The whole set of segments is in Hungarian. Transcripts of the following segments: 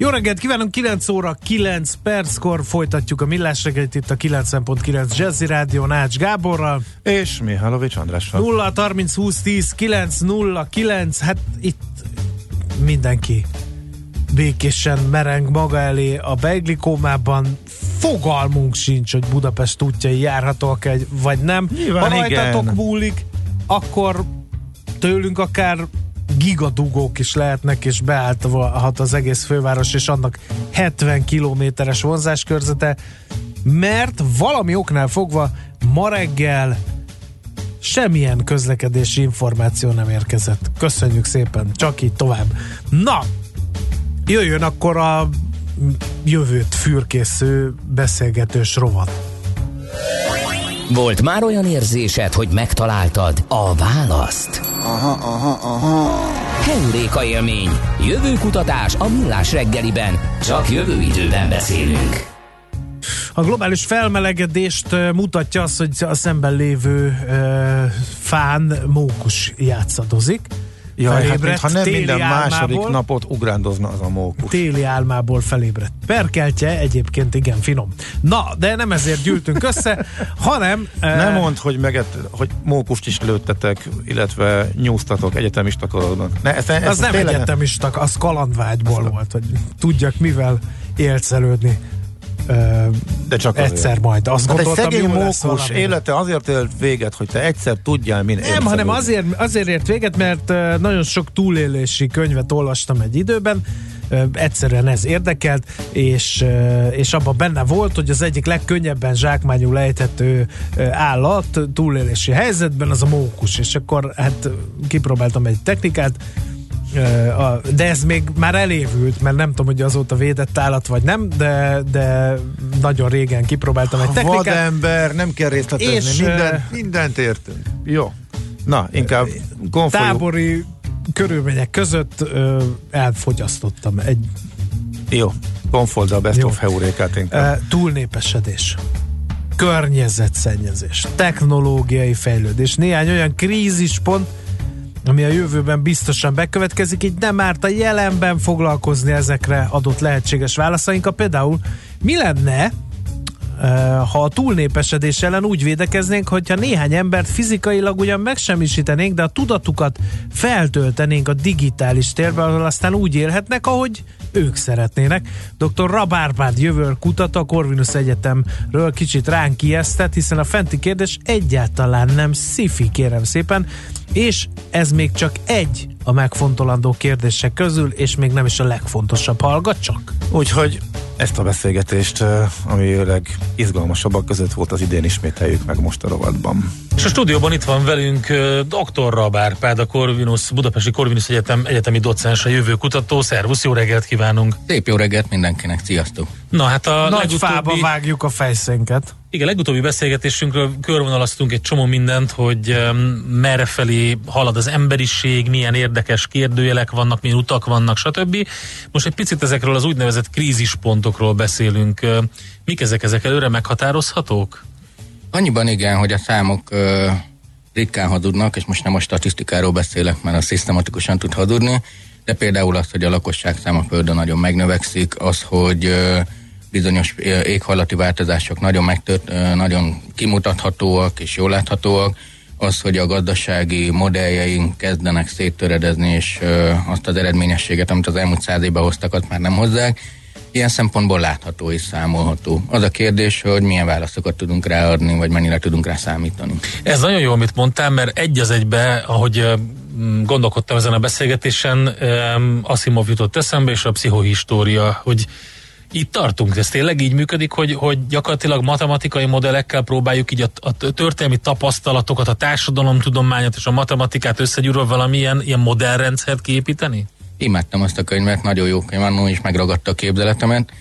Jó reggelt kívánunk, 9 óra 9 perckor folytatjuk a millás reggelit itt a 90.9 Jazzy Rádió Nács Gáborral. És Mihálovics Andrással. 0 30 20 10 9 0 9, hát itt mindenki békésen mereng maga elé a beiglikómában. Fogalmunk sincs, hogy Budapest útjai járhatóak egy, vagy nem. Nyilván ha rajtatok igen. múlik, akkor tőlünk akár gigadugók is lehetnek, és beállhat az egész főváros, és annak 70 kilométeres vonzáskörzete, mert valami oknál fogva ma reggel semmilyen közlekedési információ nem érkezett. Köszönjük szépen, csak így tovább. Na, jöjjön akkor a jövőt fürkésző beszélgetős rovat. Volt már olyan érzésed, hogy megtaláltad a választ? Aha, aha, aha. Heuréka élmény. Jövőkutatás a millás reggeliben. Csak jövő időben beszélünk. A globális felmelegedést mutatja az, hogy a szemben lévő ö, fán mókus játszadozik. Jaj, hát Felébredt mintha nem téli minden második álmából. napot ugrándozna az a mókus. téli álmából felébredt. Perkeltje egyébként igen finom. Na, de nem ezért gyűltünk össze, hanem... Nem eh, mondd, hogy, meget, hogy mókust is lőttetek, illetve nyúztatok egyetemista korodon. Ne, ezt, ezt Az nem tényleg egyetemistak, az kalandvágyból volt, hogy tudjak mivel élcelődni. De csak egyszer azért. majd. Azt Hát egy szegény mókus élete azért élt véget, hogy te egyszer tudjál, min Nem, hanem azért, azért ért véget, mert nagyon sok túlélési könyvet olvastam egy időben, egyszerűen ez érdekelt, és, és abban benne volt, hogy az egyik legkönnyebben zsákmányul lejthető állat túlélési helyzetben az a mókus, és akkor hát kipróbáltam egy technikát, de ez még már elévült, mert nem tudom, hogy azóta védett állat vagy nem, de, de nagyon régen kipróbáltam egy technikát. Vadember, nem kell részletezni, És, minden, mindent értünk. Jó. Na, inkább konfoljuk. tábori körülmények között ö, elfogyasztottam egy Jó, konfold a best Jó. of heurékát inkább. túlnépesedés, környezetszennyezés, technológiai fejlődés, néhány olyan krízispont, ami a jövőben biztosan bekövetkezik, így nem árt a jelenben foglalkozni ezekre adott lehetséges válaszainkkal. Például mi lenne, ha a túlnépesedés ellen úgy védekeznénk, hogyha néhány embert fizikailag ugyan megsemmisítenénk, de a tudatukat feltöltenénk a digitális térbe, ahol aztán úgy élhetnek, ahogy ők szeretnének. Dr. Rabárpád jövő kutató a Corvinus Egyetemről kicsit ránk ijesztett, hiszen a fenti kérdés egyáltalán nem szifi, kérem szépen, és ez még csak egy a megfontolandó kérdések közül, és még nem is a legfontosabb. Hallgat csak! Úgyhogy ezt a beszélgetést, ami a legizgalmasabbak között volt az idén, ismételjük meg most a rovatban. És a stúdióban itt van velünk dr. Rabárpád, a Corvinus, Budapesti Corvinus Egyetem egyetemi docens, a jövő kutató. Szervusz, jó reggelt kívánunk! Szép jó reggelt mindenkinek, sziasztok! Na hát a Nagy fába legutóbbi, vágjuk a fejszénket. Igen, legutóbbi beszélgetésünkről körvonalaztunk egy csomó mindent, hogy merre felé halad az emberiség, milyen érdekes kérdőjelek vannak, milyen utak vannak, stb. Most egy picit ezekről az úgynevezett krízispontokról beszélünk. Mik ezek, ezek előre meghatározhatók? Annyiban igen, hogy a számok ö, ritkán hazudnak, és most nem a statisztikáról beszélek, mert az szisztematikusan tud hazudni, de például az, hogy a lakosság száma földön nagyon megnövekszik, az, hogy ö, bizonyos éghajlati változások nagyon, megtört, nagyon kimutathatóak és jól láthatóak, az, hogy a gazdasági modelljeink kezdenek széttöredezni, és ö, azt az eredményességet, amit az elmúlt száz évben hoztak, azt már nem hozzák. Ilyen szempontból látható és számolható. Az a kérdés, hogy milyen válaszokat tudunk ráadni, vagy mennyire tudunk rá számítani. Ez nagyon jó, amit mondtál, mert egy az egybe, ahogy gondolkodtam ezen a beszélgetésen, Asimov jutott eszembe, és a pszichohistória, hogy itt tartunk, ez tényleg így működik, hogy, hogy gyakorlatilag matematikai modellekkel próbáljuk így a, a történelmi tapasztalatokat, a társadalomtudományát és a matematikát összegyúrva valamilyen ilyen modellrendszert kiépíteni? Imádtam azt a könyvet, nagyon jó könyv, annó is megragadta a képzeletemet.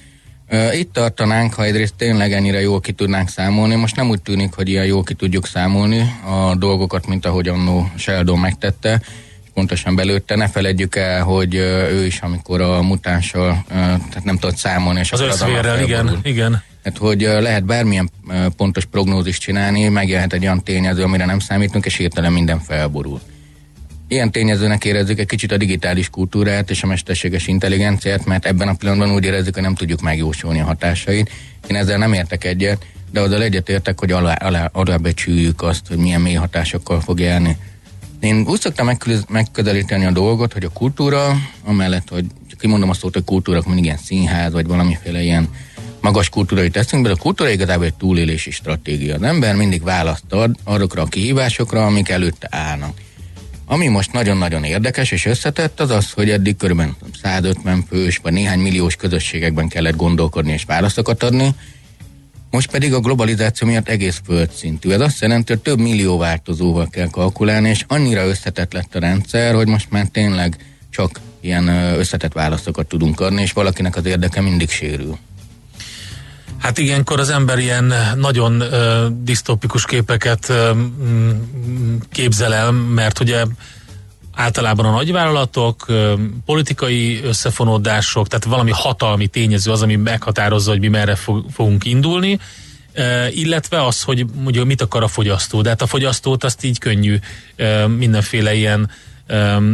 Itt tartanánk, ha egyrészt tényleg ennyire jól ki tudnánk számolni. Most nem úgy tűnik, hogy ilyen jól ki tudjuk számolni a dolgokat, mint ahogy annó Sheldon megtette, pontosan belőtte. Ne feledjük el, hogy ő is, amikor a mutánssal tehát nem tudott számolni. És az összvérrel, igen, igen. Tehát, hogy lehet bármilyen pontos prognózist csinálni, megjelent egy olyan tényező, amire nem számítunk, és hirtelen minden felborul. Ilyen tényezőnek érezzük egy kicsit a digitális kultúrát és a mesterséges intelligenciát, mert ebben a pillanatban úgy érezzük, hogy nem tudjuk megjósolni a hatásait. Én ezzel nem értek egyet, de azzal egyetértek, hogy alá, alá, alábecsüljük azt, hogy milyen mély hatásokkal fog járni. Én úgy szoktam megközelíteni a dolgot, hogy a kultúra, amellett, hogy kimondom azt, hogy kultúra, akkor mindig ilyen színház, vagy valamiféle ilyen magas kultúrai teszünk, de a kultúra igazából egy túlélési stratégia. Az ember mindig választ ad arra a kihívásokra, amik előtte állnak. Ami most nagyon-nagyon érdekes és összetett, az az, hogy eddig kb. 150 fős vagy néhány milliós közösségekben kellett gondolkodni és válaszokat adni, most pedig a globalizáció miatt egész földszintű. Ez azt jelenti, hogy több millió változóval kell kalkulálni, és annyira összetett lett a rendszer, hogy most már tényleg csak ilyen összetett válaszokat tudunk adni, és valakinek az érdeke mindig sérül. Hát ilyenkor az ember ilyen nagyon ö, disztópikus képeket ö, el, mert ugye általában a nagyvállalatok, politikai összefonódások, tehát valami hatalmi tényező az, ami meghatározza, hogy mi merre fog, fogunk indulni, illetve az, hogy mondjuk mit akar a fogyasztó. De hát a fogyasztót azt így könnyű mindenféle ilyen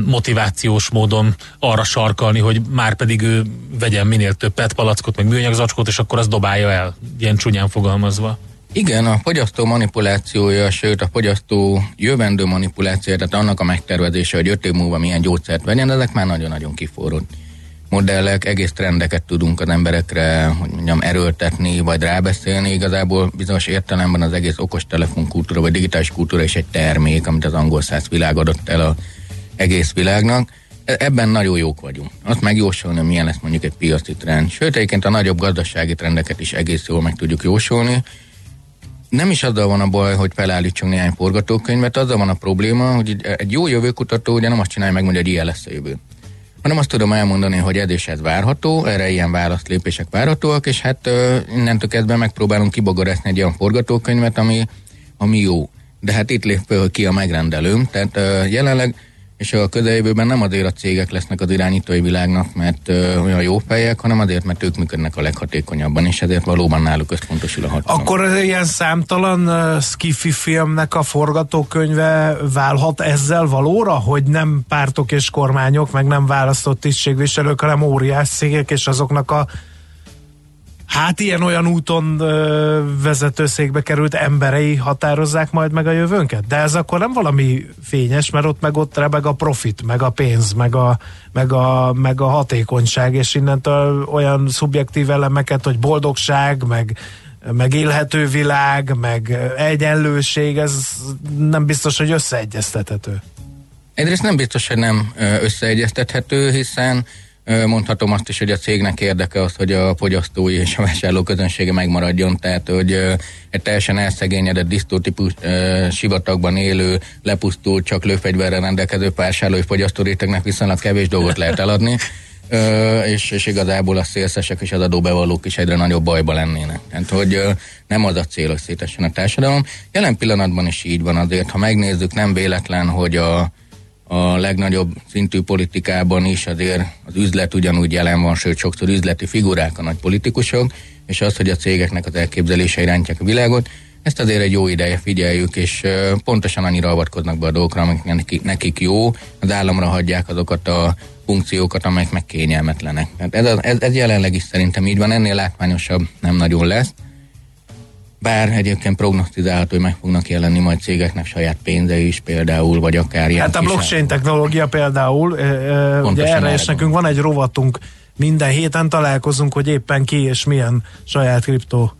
motivációs módon arra sarkalni, hogy már pedig ő vegyen minél több PET meg műanyag zacskót, és akkor azt dobálja el, ilyen csúnyán fogalmazva. Igen, a fogyasztó manipulációja, sőt a fogyasztó jövendő manipulációja, tehát annak a megtervezése, hogy öt év múlva milyen gyógyszert vegyen, ezek már nagyon-nagyon kiforrott modellek, egész trendeket tudunk az emberekre, hogy mondjam, erőltetni, vagy rábeszélni. Igazából bizonyos értelemben az egész okostelefon kultúra, vagy digitális kultúra is egy termék, amit az angol száz világ adott el a egész világnak. E, ebben nagyon jók vagyunk. Azt megjósolni, milyen lesz mondjuk egy piaci trend. Sőt, egyébként a nagyobb gazdasági trendeket is egész jól meg tudjuk jósolni. Nem is azzal van a baj, hogy felállítsunk néhány forgatókönyvet, azzal van a probléma, hogy egy jó jövőkutató ugye nem azt csinálja meg, hogy ilyen lesz a jövő hanem azt tudom elmondani, hogy ez és ez várható, erre ilyen választlépések várhatóak, és hát uh, innentől kezdve megpróbálunk kibogarászni egy olyan forgatókönyvet, ami, ami jó. De hát itt lép ki a megrendelőm, tehát uh, jelenleg és a közeljövőben nem azért a cégek lesznek az irányítói világnak, mert ö, olyan jó fejek, hanem azért, mert ők működnek a leghatékonyabban, és ezért valóban náluk összpontosul a hatalom. Akkor ilyen számtalan uh, skifi filmnek a forgatókönyve válhat ezzel valóra, hogy nem pártok és kormányok, meg nem választott tisztségviselők, hanem óriás cégek, és azoknak a hát ilyen-olyan úton ö, vezetőszékbe került emberei határozzák majd meg a jövőnket? De ez akkor nem valami fényes, mert ott meg ott rebeg a profit, meg a pénz, meg a, meg a, meg a hatékonyság, és innentől olyan szubjektív elemeket, hogy boldogság, meg meg élhető világ, meg egyenlőség, ez nem biztos, hogy összeegyeztethető. Egyrészt nem biztos, hogy nem összeegyeztethető, hiszen Mondhatom azt is, hogy a cégnek érdeke az, hogy a fogyasztói és a vásárló közönsége megmaradjon, tehát hogy egy teljesen elszegényedett, disztótípus sivatagban élő, lepusztult, csak lőfegyverrel rendelkező vásárlói fogyasztórétegnek viszonylag kevés dolgot lehet eladni, és, és igazából a szélszesek és az adóbevallók is egyre nagyobb bajba lennének. Tehát, hogy nem az a cél, hogy szétessen a társadalom. Jelen pillanatban is így van azért, ha megnézzük, nem véletlen, hogy a a legnagyobb szintű politikában is azért az üzlet ugyanúgy jelen van, sőt sokszor üzleti figurák a nagy politikusok, és az, hogy a cégeknek az elképzelése irányítják a világot, ezt azért egy jó ideje figyeljük, és pontosan annyira avatkoznak be a dolgokra, amik nekik jó, az államra hagyják azokat a funkciókat, amelyek meg kényelmetlenek. Hát ez, ez, ez jelenleg is szerintem így van, ennél látványosabb nem nagyon lesz bár egyébként prognosztizálható, hogy meg fognak jelenni majd cégeknek saját pénze is például, vagy akár ilyen Hát a blockchain technológia például, ugye erre is nekünk van egy rovatunk, minden héten találkozunk, hogy éppen ki és milyen saját kriptó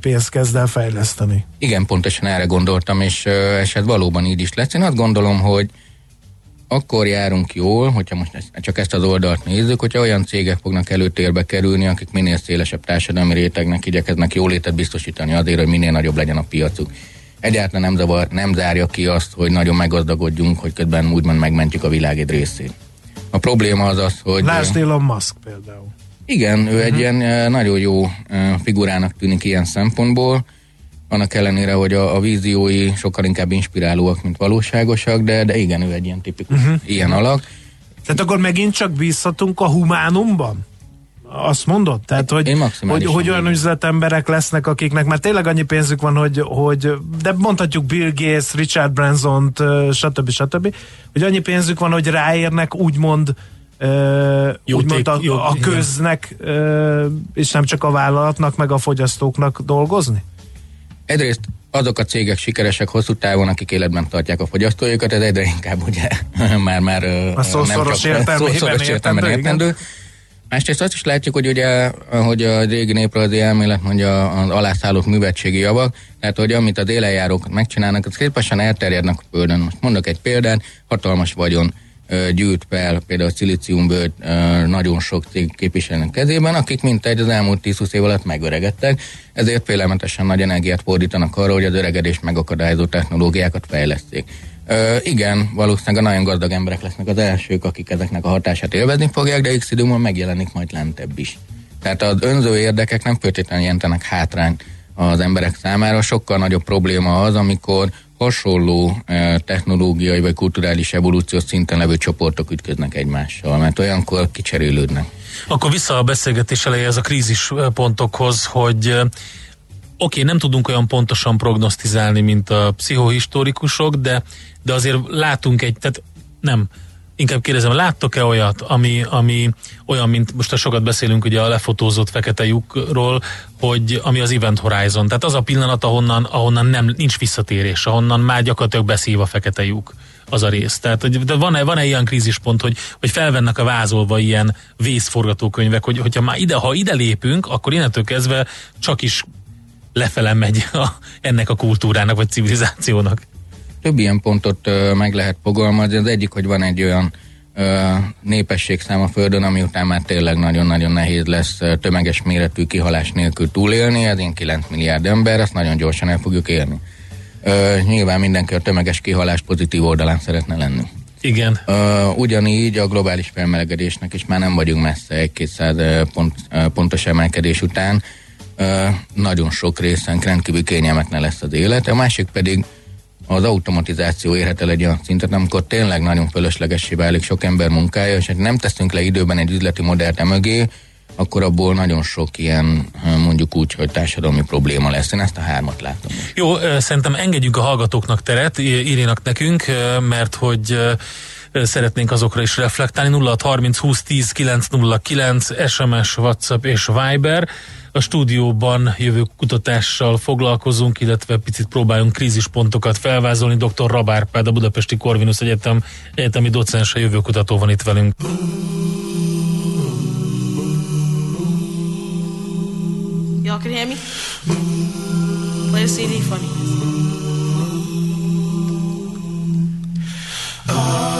pénzt kezd el fejleszteni. Igen, pontosan erre gondoltam, és, és ez valóban így is lesz. Én azt gondolom, hogy akkor járunk jól, hogyha most csak ezt az oldalt nézzük, hogyha olyan cégek fognak előtérbe kerülni, akik minél szélesebb társadalmi rétegnek igyekeznek jólétet biztosítani azért, hogy minél nagyobb legyen a piacuk. Egyáltalán nem, zavar, nem zárja ki azt, hogy nagyon meggazdagodjunk, hogy közben úgymond megmentjük a világ egy részét. A probléma az az, hogy... Lásd Elon Musk például. Igen, ő egy ilyen eh, nagyon jó eh, figurának tűnik ilyen szempontból, annak ellenére, hogy a, a víziói sokkal inkább inspirálóak, mint valóságosak, de, de igen, ő egy ilyen tipikus ilyen alak. Tehát akkor megint csak bízhatunk a humánumban? Azt mondod? Tehát, hogy, hogy, hogy olyan üzletemberek lesznek, akiknek már tényleg annyi pénzük van, hogy, hogy de mondhatjuk Bill Gates, Richard Branson-t, ö, stb. stb. Hogy annyi pénzük van, hogy ráérnek úgymond Jóték- úgymond a, jó- a köznek, ö, és nem csak a vállalatnak, meg a fogyasztóknak dolgozni? Egyrészt azok a cégek sikeresek hosszú távon, akik életben tartják a fogyasztóikat, ez egyre inkább ugye már-már A szószoros értelmében szószoros értelmében értendő, igen. Másrészt azt is látjuk, hogy ugye, hogy a régi néprajzi elmélet mondja az alászállott művetségi javak, tehát hogy amit az élenjárók megcsinálnak, az képesen elterjednek a földön. Most mondok egy példát, hatalmas vagyon gyűjt fel, például a szilíciumből ö, nagyon sok cég képviselnek kezében, akik mintegy az elmúlt 10-20 év alatt megöregedtek, ezért félelmetesen nagy energiát fordítanak arra, hogy az öregedést megakadályozó technológiákat fejleszték. Ö, igen, valószínűleg a nagyon gazdag emberek lesznek az elsők, akik ezeknek a hatását élvezni fogják, de x időben megjelenik majd lentebb is. Tehát az önző érdekek nem feltétlenül jelentenek hátrányt az emberek számára, sokkal nagyobb probléma az, amikor hasonló eh, technológiai vagy kulturális evolúciós szinten levő csoportok ütköznek egymással, mert olyankor kicserélődnek. Akkor vissza a beszélgetés elejéhez a krízis ö, pontokhoz, hogy ö, oké, nem tudunk olyan pontosan prognosztizálni, mint a pszichohistorikusok, de, de azért látunk egy, tehát nem, inkább kérdezem, láttok-e olyat, ami, ami olyan, mint most sokat beszélünk ugye a lefotózott fekete lyukról, hogy ami az Event Horizon, tehát az a pillanat, ahonnan, ahonnan nem, nincs visszatérés, ahonnan már gyakorlatilag beszív a fekete lyuk az a rész. Tehát hogy, de van-e, van-e ilyen krízispont, hogy, hogy felvennek a vázolva ilyen vészforgatókönyvek, hogy, hogyha már ide, ha ide lépünk, akkor innentől kezdve csak is lefele megy a, ennek a kultúrának vagy civilizációnak. Több ilyen pontot ö, meg lehet fogalmazni. Az egyik, hogy van egy olyan ö, népességszám a Földön, ami után már tényleg nagyon-nagyon nehéz lesz tömeges méretű kihalás nélkül túlélni, ez ilyen 9 milliárd ember, ezt nagyon gyorsan el fogjuk élni. Ö, nyilván mindenki a tömeges kihalás pozitív oldalán szeretne lenni. Igen. Ö, ugyanígy a globális felmelegedésnek is már nem vagyunk messze egy 200 pont, pontos emelkedés után. Ö, nagyon sok részen rendkívül kényelmetlen lesz az élet. A másik pedig az automatizáció érhet el egy olyan szintet, amikor tényleg nagyon fölöslegessé válik sok ember munkája, és ha nem teszünk le időben egy üzleti modellt emögé, akkor abból nagyon sok ilyen, mondjuk úgy, hogy társadalmi probléma lesz. Én ezt a hármat látom. Jó, szerintem engedjük a hallgatóknak teret, írjanak nekünk, mert hogy szeretnénk azokra is reflektálni. 0630 20 10 909, SMS, WhatsApp és Viber. A stúdióban jövő kutatással foglalkozunk, illetve picit próbálunk krízispontokat felvázolni. Dr. Rabárpád, a Budapesti Corvinus Egyetem egyetemi docens, a jövőkutató van itt velünk. Y'all can hear me? Play the CD for me. Ain't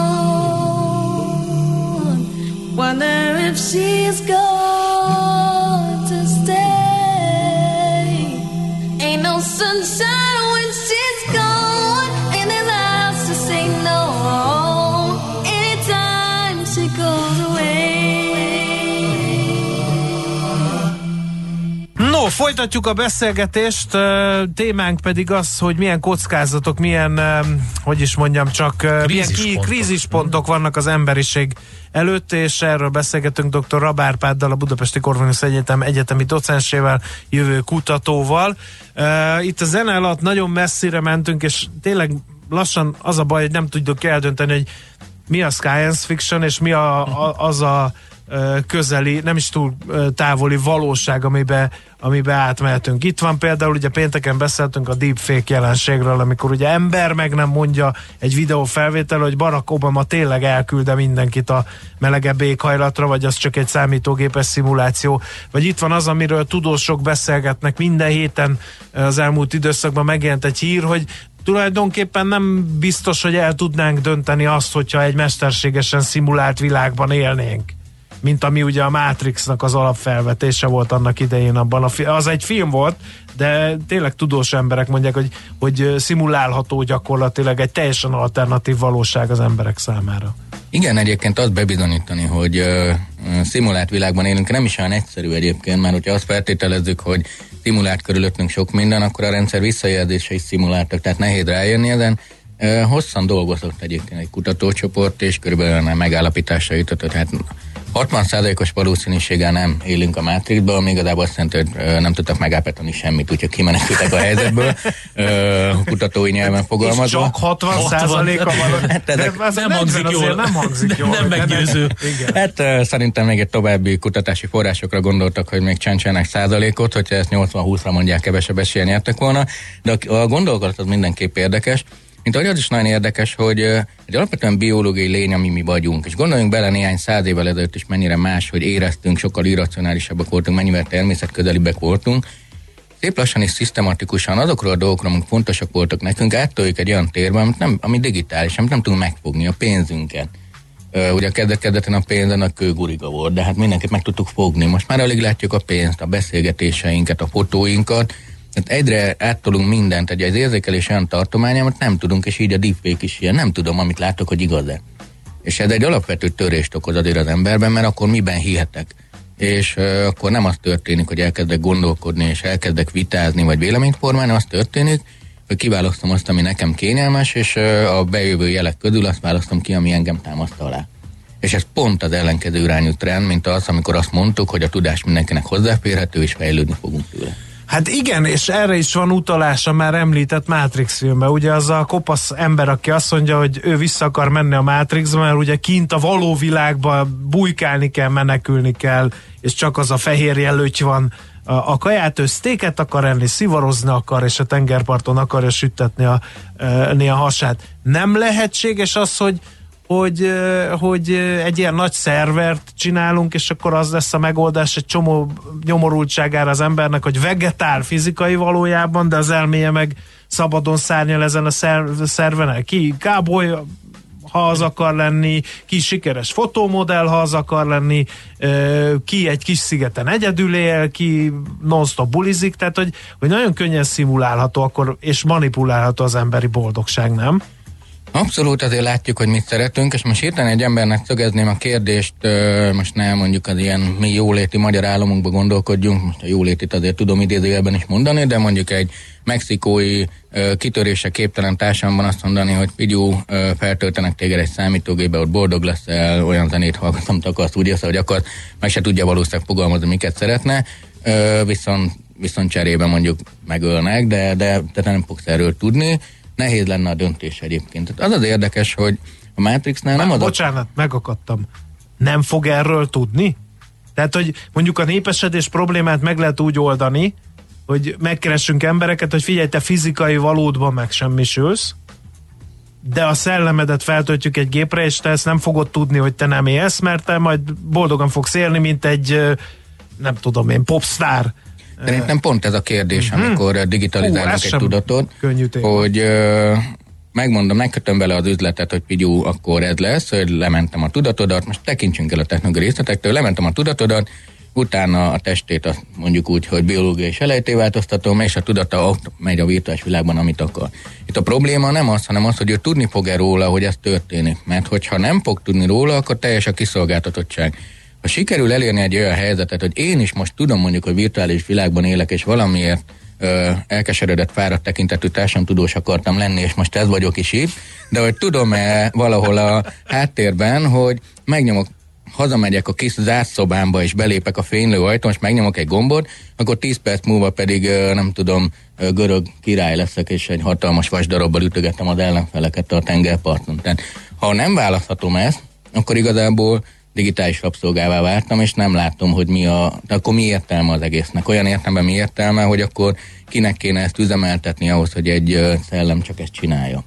If she's gone folytatjuk a beszélgetést, témánk pedig az, hogy milyen kockázatok, milyen, hogy is mondjam, csak ö, milyen Krízispontok. krízispontok vannak az emberiség előtt, és erről beszélgetünk dr. Rabárpáddal, a Budapesti Corvinus Egyetem egyetemi docensével, jövő kutatóval. Itt a zene alatt nagyon messzire mentünk, és tényleg lassan az a baj, hogy nem tudjuk eldönteni, hogy mi a science fiction, és mi a, a, az a közeli, nem is túl távoli valóság, amibe, amibe átmehetünk. Itt van például, ugye pénteken beszéltünk a deepfake jelenségről, amikor ugye ember meg nem mondja egy videó felvétel, hogy Barack Obama tényleg elkülde mindenkit a melegebb éghajlatra, vagy az csak egy számítógépes szimuláció. Vagy itt van az, amiről tudósok beszélgetnek minden héten az elmúlt időszakban megjelent egy hír, hogy tulajdonképpen nem biztos, hogy el tudnánk dönteni azt, hogyha egy mesterségesen szimulált világban élnénk mint ami ugye a Matrixnak az alapfelvetése volt annak idején abban a fi- az egy film volt, de tényleg tudós emberek mondják, hogy, hogy szimulálható gyakorlatilag egy teljesen alternatív valóság az emberek számára. Igen, egyébként azt bebizonyítani, hogy ö, szimulált világban élünk, nem is olyan egyszerű egyébként, mert hogyha azt feltételezzük, hogy szimulált körülöttünk sok minden, akkor a rendszer visszajelzése is szimuláltak, tehát nehéz rájönni ezen. Ö, hosszan dolgozott egyébként egy kutatócsoport, és körülbelül a megállapításra jutott, tehát 60%-os valószínűséggel nem élünk a Matrixból, még igazából azt jelenti, hogy nem tudtak megállapítani semmit, úgyhogy kimenekültek a helyzetből, kutatói nyelven És fogalmazva. csak 60 százaléka van. Hát ezek De nem 40 hangzik jól. Nem hangzik jól. Nem meggyőző. Igen. Hát uh, szerintem még egy további kutatási forrásokra gondoltak, hogy még csencsenek százalékot, hogyha ezt 80-20-ra mondják, kevesebb esélye nyertek volna, de a, a gondolat az mindenképp érdekes. Mint ahogy az is nagyon érdekes, hogy uh, egy alapvetően biológiai lény, ami mi vagyunk, és gondoljunk bele néhány száz évvel ezelőtt is mennyire más, hogy éreztünk, sokkal irracionálisabbak voltunk, mennyivel természetközelibbek voltunk, szép lassan és szisztematikusan azokról a dolgokról, amik fontosak voltak nekünk, áttoljuk egy olyan térbe, amit nem, ami digitális, amit nem tudunk megfogni, a pénzünket. Ö, ugye kezdet-kezdeten a pénz a kőguriga volt, de hát mindenkit meg tudtuk fogni. Most már alig látjuk a pénzt, a beszélgetéseinket, a fotóinkat, tehát egyre áttolunk mindent, egy az érzékelés olyan tartomány, amit nem tudunk, és így a deepfake is ilyen, nem tudom, amit látok, hogy igaz-e. És ez egy alapvető törést okoz azért az emberben, mert akkor miben hihetek. És uh, akkor nem az történik, hogy elkezdek gondolkodni, és elkezdek vitázni, vagy véleményt formálni, az történik, hogy kiválasztom azt, ami nekem kényelmes, és uh, a bejövő jelek közül azt választom ki, ami engem támaszt alá. És ez pont az ellenkező irányú trend, mint az, amikor azt mondtuk, hogy a tudás mindenkinek hozzáférhető, és fejlődni fogunk tőle. Hát igen, és erre is van utalás a már említett Matrix filmben. Ugye az a kopasz ember, aki azt mondja, hogy ő vissza akar menni a Matrixba, mert ugye kint a való világban bujkálni kell, menekülni kell, és csak az a fehér jelöty van a, kaját, ő sztéket akar enni, szivarozni akar, és a tengerparton akarja süttetni a, a, a hasát. Nem lehetséges az, hogy hogy, hogy egy ilyen nagy szervert csinálunk, és akkor az lesz a megoldás egy csomó nyomorultságára az embernek, hogy vegetál fizikai valójában, de az elméje meg szabadon szárnyal ezen a szer- szerven. Ki káboly, ha az akar lenni, ki sikeres fotómodell, ha az akar lenni, ki egy kis szigeten egyedül él, ki non-stop bulizik, tehát hogy, hogy nagyon könnyen szimulálható akkor, és manipulálható az emberi boldogság, nem? Abszolút azért látjuk, hogy mit szeretünk, és most hirtelen egy embernek szögezném a kérdést, most ne mondjuk az ilyen mi jóléti magyar államunkba gondolkodjunk, most a jólétit azért tudom idézőjelben is mondani, de mondjuk egy mexikói kitörése képtelen társamban azt mondani, hogy figyú, feltöltenek téged egy számítógépbe, ott boldog leszel, olyan zenét hallgatom, akarsz, úgy hogy akar, meg se tudja valószínűleg fogalmazni, miket szeretne, viszont, viszont cserébe mondjuk megölnek, de, de te nem fogsz erről tudni, nehéz lenne a döntés egyébként. Tehát az az érdekes, hogy a Matrixnál nem Nem az a... Bocsánat, megakadtam. Nem fog erről tudni? Tehát, hogy mondjuk a népesedés problémát meg lehet úgy oldani, hogy megkeressünk embereket, hogy figyelj, te fizikai valódban megsemmisülsz, de a szellemedet feltöltjük egy gépre, és te ezt nem fogod tudni, hogy te nem élsz, mert te majd boldogan fogsz élni, mint egy, nem tudom én, popstar. Szerintem pont ez a kérdés, amikor Hú, digitalizálnak ez egy tudatot, hogy ö, megmondom, megkötöm vele az üzletet, hogy figyú, akkor ez lesz, hogy lementem a tudatodat, most tekintsünk el a technológiai részletektől, lementem a tudatodat, utána a testét azt mondjuk úgy, hogy biológiai selejté változtatom, és a tudata ott megy a virtuális világban, amit akar. Itt a probléma nem az, hanem az, hogy ő tudni fog-e róla, hogy ez történik. Mert hogyha nem fog tudni róla, akkor teljes a kiszolgáltatottság. Ha sikerül elérni egy olyan helyzetet, hogy én is most tudom mondjuk, hogy virtuális világban élek, és valamiért ö, elkeseredett, fáradt tekintetű társadalomtudós akartam lenni, és most ez vagyok is itt, de hogy tudom-e valahol a háttérben, hogy megnyomok hazamegyek a kis zárt és belépek a fénylő ajtón, és megnyomok egy gombot, akkor 10 perc múlva pedig, nem tudom, görög király leszek, és egy hatalmas vasdarabbal ütögetem az ellenfeleket a tengerparton. Tehát, ha nem választhatom ezt, akkor igazából digitális rabszolgává váltam, és nem látom, hogy mi a... De akkor mi értelme az egésznek? Olyan értelme mi értelme, hogy akkor kinek kéne ezt üzemeltetni ahhoz, hogy egy szellem csak ezt csinálja.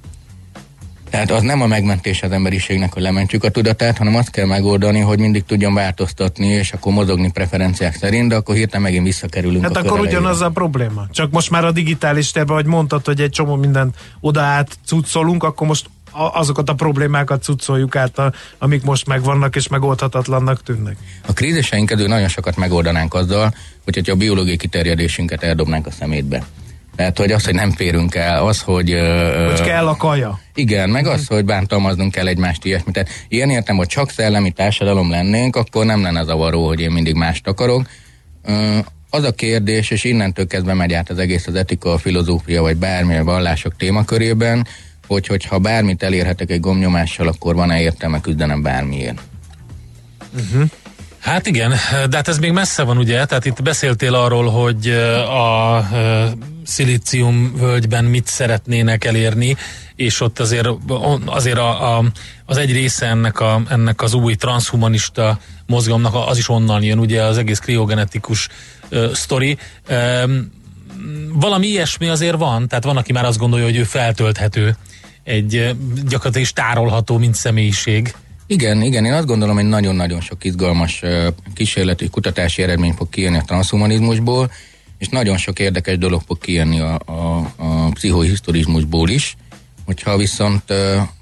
Tehát az nem a megmentés az emberiségnek, hogy lementjük a tudatát, hanem azt kell megoldani, hogy mindig tudjon változtatni, és akkor mozogni preferenciák szerint, de akkor hirtelen megint visszakerülünk Hát akkor kör elejére. ugyanaz a probléma. Csak most már a digitális térben, hogy mondtad, hogy egy csomó mindent oda át cuccolunk, akkor most azokat a problémákat cuccoljuk át, amik most megvannak és megoldhatatlannak tűnnek. A kríziseink közül nagyon sokat megoldanánk azzal, hogy hogyha a biológiai kiterjedésünket eldobnánk a szemétbe. Tehát, hogy az, hogy nem férünk el, az, hogy... Hogy kell a kaja. Igen, meg az, hogy bántalmaznunk kell egymást ilyesmit. Tehát ilyen értem, hogy csak szellemi társadalom lennénk, akkor nem lenne zavaró, hogy én mindig mást akarok. Az a kérdés, és innentől kezdve megy át az egész az etika, a filozófia, vagy bármilyen vallások témakörében, hogy hogyha bármit elérhetek egy gomnyomással, akkor van-e értelme küzdenem bármiért. Hát igen, de hát ez még messze van, ugye? Tehát itt beszéltél arról, hogy a szilícium völgyben mit szeretnének elérni, és ott azért, azért a, a, az egy része ennek, a, ennek az új transhumanista mozgalomnak az is onnan jön, ugye az egész kriogenetikus ö, sztori. Öm, valami ilyesmi azért van, tehát van, aki már azt gondolja, hogy ő feltölthető, egy gyakorlatilag tárolható, mint személyiség. Igen, igen, én azt gondolom, hogy nagyon-nagyon sok izgalmas kísérleti, kutatási eredmény fog kijönni a transhumanizmusból, és nagyon sok érdekes dolog fog kijönni a, a, a pszichohisztorizmusból is. Hogyha viszont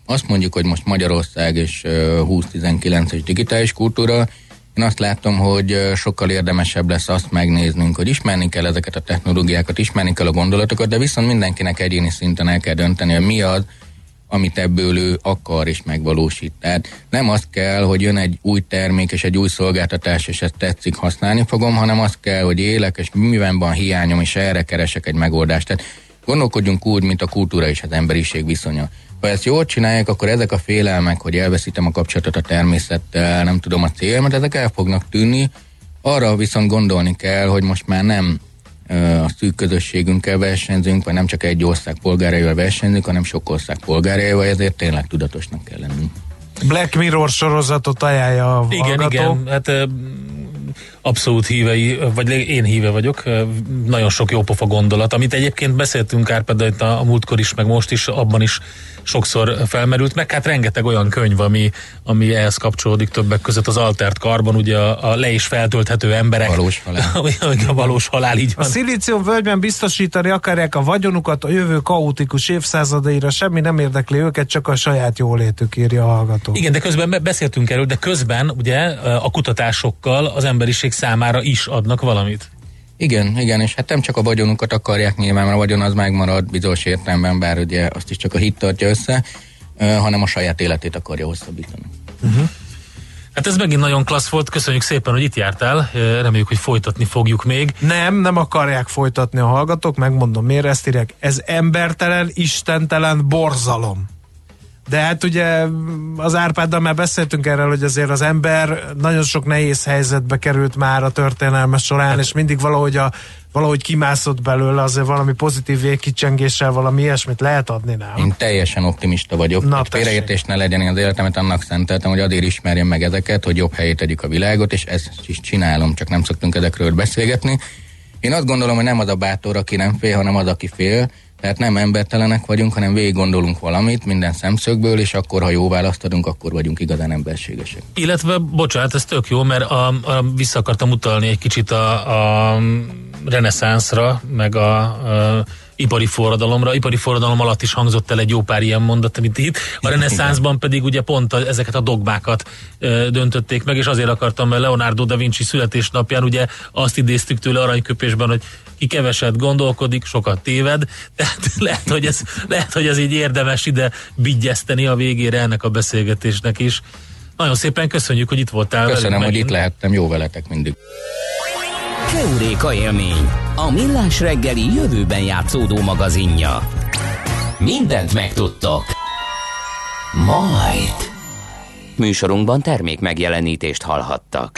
azt mondjuk, hogy most Magyarország és ö, 20-19-es digitális kultúra, én azt látom, hogy sokkal érdemesebb lesz azt megnéznünk, hogy ismerni kell ezeket a technológiákat, ismerni kell a gondolatokat, de viszont mindenkinek egyéni szinten el kell dönteni, hogy mi az, amit ebből ő akar és megvalósít. Tehát nem azt kell, hogy jön egy új termék és egy új szolgáltatás, és ezt tetszik, használni fogom, hanem azt kell, hogy élek, és miben van hiányom, és erre keresek egy megoldást. Tehát gondolkodjunk úgy, mint a kultúra és az emberiség viszonya. Ha ezt jól csinálják, akkor ezek a félelmek, hogy elveszítem a kapcsolatot a természettel, nem tudom a célmat, ezek el fognak tűnni. Arra viszont gondolni kell, hogy most már nem a szűk közösségünkkel versenyzünk, vagy nem csak egy ország polgáraival versenyzünk, hanem sok ország polgáraival, ezért tényleg tudatosnak kell lennünk. Black Mirror sorozatot ajánlja a Igen, hallgató. igen, hát abszolút hívei, vagy én híve vagyok, nagyon sok jópofa gondolat, amit egyébként beszéltünk Árpád itt a, a múltkor is, meg most is, abban is sokszor felmerült, meg hát rengeteg olyan könyv, ami, ami ehhez kapcsolódik többek között az Altert Karban, ugye a, a le is feltölthető emberek. Valós halál. a valós halál, így A van. szilícium völgyben biztosítani akarják a vagyonukat a jövő kaotikus évszázadaira, semmi nem érdekli őket, csak a saját jólétük írja a hallgató. Igen, de közben be- beszéltünk erről, de közben ugye a kutatásokkal az emberiség számára is adnak valamit. Igen, igen, és hát nem csak a vagyonunkat akarják nyilván, mert a vagyon az megmarad bizonyos értelemben, bár ugye azt is csak a hit tartja össze, hanem a saját életét akarja hosszabbítani. Hát ez megint nagyon klassz volt, köszönjük szépen, hogy itt jártál, reméljük, hogy folytatni fogjuk még. Nem, nem akarják folytatni a hallgatók, megmondom miért ezt írják. Ez embertelen, istentelen borzalom. De hát ugye az Árpáddal már beszéltünk erről, hogy azért az ember nagyon sok nehéz helyzetbe került már a történelme során, és mindig valahogy, a, valahogy kimászott belőle, azért valami pozitív végkicsengéssel valami ilyesmit lehet adni, nem? Én teljesen optimista vagyok. Na, félreértés ne legyen, én az életemet annak szenteltem, hogy azért ismerjem meg ezeket, hogy jobb helyét tegyük a világot, és ezt is csinálom, csak nem szoktunk ezekről beszélgetni. Én azt gondolom, hogy nem az a bátor, aki nem fél, hanem az, aki fél. Tehát nem embertelenek vagyunk, hanem végig gondolunk valamit minden szemszögből, és akkor, ha jó választ adunk, akkor vagyunk igazán emberségesek. Illetve, bocsánat, ez tök jó, mert a, a, vissza akartam utalni egy kicsit a, a reneszánszra, meg a, a ipari forradalomra. Ipari forradalom alatt is hangzott el egy jó pár ilyen mondat, amit itt. A reneszánszban pedig ugye pont a, ezeket a dogmákat ö, döntötték meg, és azért akartam, mert Leonardo da Vinci születésnapján ugye azt idéztük tőle aranyköpésben, hogy ki keveset gondolkodik, sokat téved, tehát lehet, hogy ez, lehet, hogy ez így érdemes ide vigyeszteni a végére ennek a beszélgetésnek is. Nagyon szépen köszönjük, hogy itt voltál. Köszönöm, velünk hogy megint. itt lehettem, jó veletek mindig. Keuréka élmény, a millás reggeli jövőben játszódó magazinja. Mindent megtudtok. Majd. Műsorunkban termék megjelenítést hallhattak.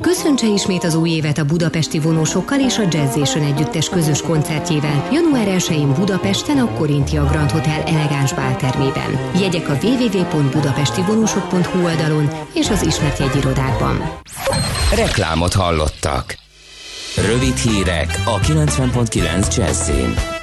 Köszöntse ismét az új évet a budapesti vonósokkal és a Jazzation együttes közös koncertjével január 1-én Budapesten a Korintia Grand Hotel elegáns báltermében. Jegyek a www.budapestivonósok.hu oldalon és az ismert jegyirodákban. Reklámot hallottak. Rövid hírek a 90.9 Jazzin.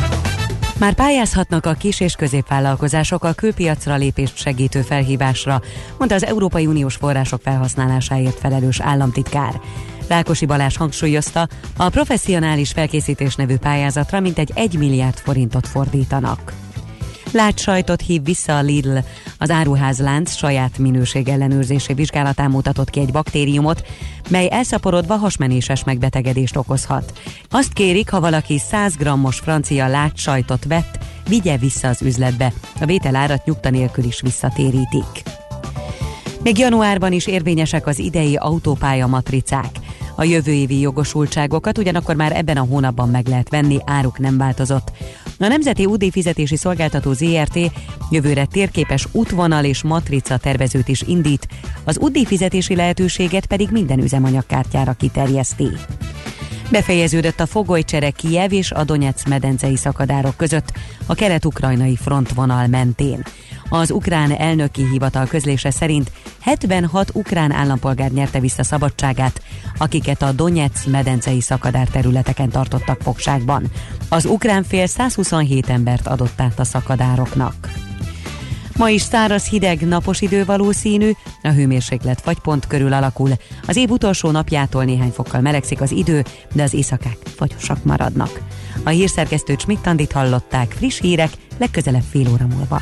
Már pályázhatnak a kis és középvállalkozások a külpiacra lépést segítő felhívásra, mondta az Európai Uniós források felhasználásáért felelős államtitkár. Rákosi Balázs hangsúlyozta, a professzionális felkészítés nevű pályázatra mintegy 1 milliárd forintot fordítanak. Lát sajtot hív vissza a Lidl. Az áruházlánc saját minőség ellenőrzési vizsgálatán mutatott ki egy baktériumot, mely elszaporodva hasmenéses megbetegedést okozhat. Azt kérik, ha valaki 100 grammos francia lát vett, vigye vissza az üzletbe. A vételárat nyugta nélkül is visszatérítik. Még januárban is érvényesek az idei autópálya matricák. A jövő évi jogosultságokat ugyanakkor már ebben a hónapban meg lehet venni, áruk nem változott. A Nemzeti UD fizetési szolgáltató ZRT jövőre térképes útvonal és matrica tervezőt is indít, az UD fizetési lehetőséget pedig minden üzemanyagkártyára kiterjeszti. Befejeződött a fogolycsere Kijev és a Donetsz medencei szakadárok között a kelet-ukrajnai frontvonal mentén. Az ukrán elnöki hivatal közlése szerint 76 ukrán állampolgár nyerte vissza szabadságát, akiket a Donetsz medencei szakadár területeken tartottak fogságban. Az ukrán fél 127 embert adott át a szakadároknak. Ma is száraz, hideg, napos idő valószínű, a hőmérséklet fagypont körül alakul. Az év utolsó napjától néhány fokkal melegszik az idő, de az éjszakák fagyosak maradnak. A hírszerkesztő Csmittandit hallották, friss hírek, legközelebb fél óra múlva.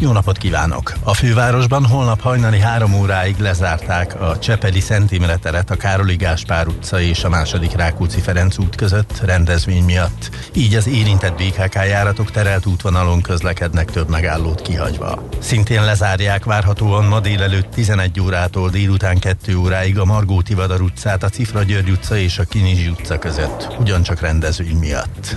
jó napot kívánok! A fővárosban holnap hajnali három óráig lezárták a Csepeli Szent Imre teret a Károli Gáspár utca és a második Rákóczi Ferenc út között rendezvény miatt. Így az érintett BKK járatok terelt útvonalon közlekednek több megállót kihagyva. Szintén lezárják várhatóan ma délelőtt 11 órától délután 2 óráig a Margó Tivadar utcát, a Cifra György utca és a Kinizsi utca között, ugyancsak rendezvény miatt.